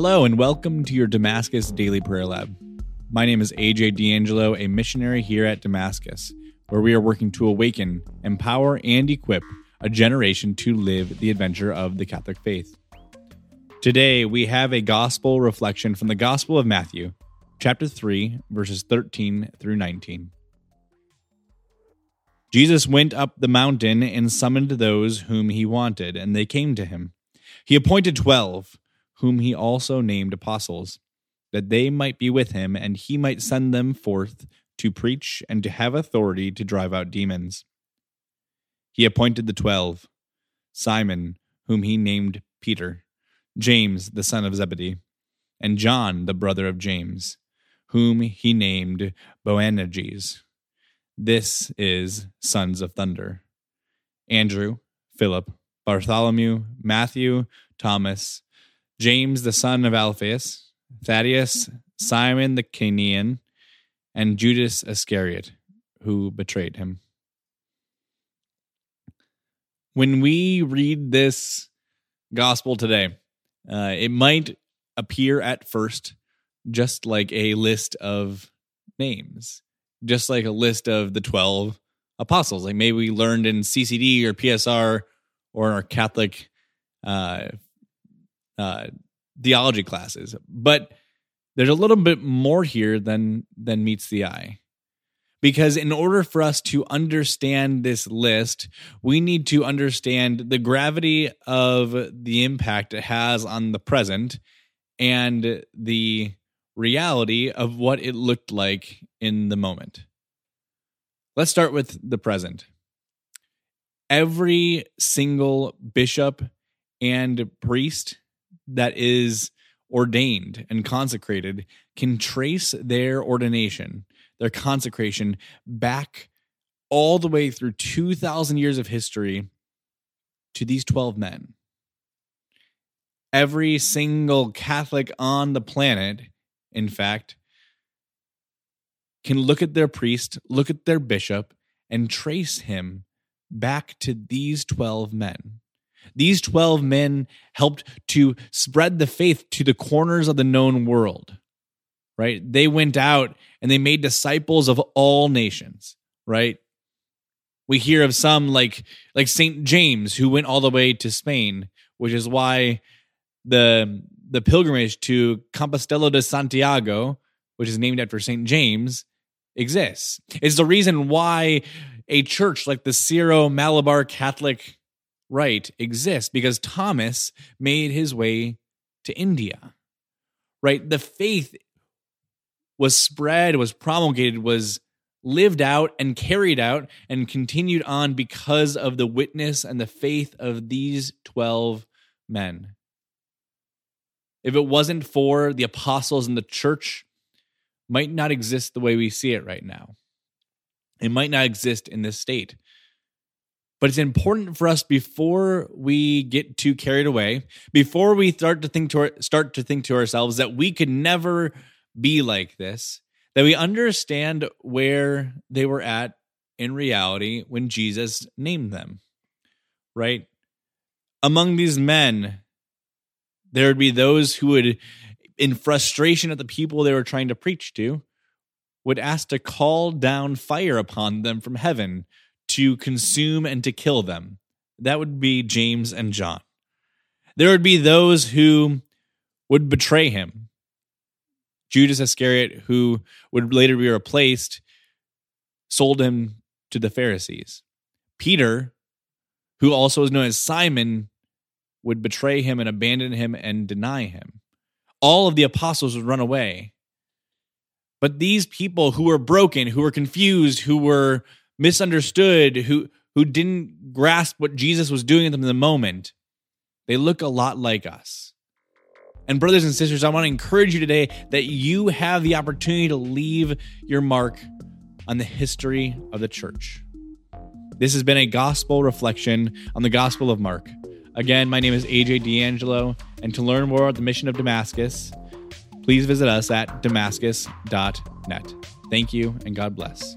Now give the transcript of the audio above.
Hello, and welcome to your Damascus Daily Prayer Lab. My name is AJ D'Angelo, a missionary here at Damascus, where we are working to awaken, empower, and equip a generation to live the adventure of the Catholic faith. Today, we have a gospel reflection from the Gospel of Matthew, chapter 3, verses 13 through 19. Jesus went up the mountain and summoned those whom he wanted, and they came to him. He appointed twelve, whom he also named apostles, that they might be with him, and he might send them forth to preach and to have authority to drive out demons. He appointed the twelve Simon, whom he named Peter, James, the son of Zebedee, and John, the brother of James, whom he named Boanerges this is Sons of Thunder. Andrew, Philip, Bartholomew, Matthew, Thomas, James the son of Alphaeus, Thaddeus, Simon the Cananean, and Judas Iscariot, who betrayed him. When we read this gospel today, uh, it might appear at first just like a list of names just like a list of the 12 apostles. Like maybe we learned in CCD or PSR or in our Catholic uh, uh, theology classes. But there's a little bit more here than than meets the eye. Because in order for us to understand this list, we need to understand the gravity of the impact it has on the present and the reality of what it looked like in the moment. Let's start with the present. Every single bishop and priest that is ordained and consecrated can trace their ordination, their consecration back all the way through 2,000 years of history to these 12 men. Every single Catholic on the planet in fact, can look at their priest, look at their bishop, and trace him back to these 12 men. These 12 men helped to spread the faith to the corners of the known world, right? They went out and they made disciples of all nations, right? We hear of some like like St. James who went all the way to Spain, which is why the the pilgrimage to Compostela de Santiago, which is named after St. James, exists. It's the reason why a church like the Syro Malabar Catholic Rite exists because Thomas made his way to India. Right? The faith was spread, was promulgated, was lived out and carried out and continued on because of the witness and the faith of these 12 men. If it wasn't for the apostles and the church, might not exist the way we see it right now. It might not exist in this state. But it's important for us before we get too carried away, before we start to think to our, start to think to ourselves that we could never be like this, that we understand where they were at in reality when Jesus named them. Right? Among these men, there would be those who would, in frustration at the people they were trying to preach to, would ask to call down fire upon them from heaven to consume and to kill them. That would be James and John. There would be those who would betray him. Judas Iscariot, who would later be replaced, sold him to the Pharisees. Peter, who also was known as Simon, would betray him and abandon him and deny him. All of the apostles would run away. But these people who were broken, who were confused, who were misunderstood, who who didn't grasp what Jesus was doing in them in the moment, they look a lot like us. And brothers and sisters, I want to encourage you today that you have the opportunity to leave your mark on the history of the church. This has been a gospel reflection on the Gospel of Mark. Again, my name is AJ D'Angelo, and to learn more about the mission of Damascus, please visit us at damascus.net. Thank you, and God bless.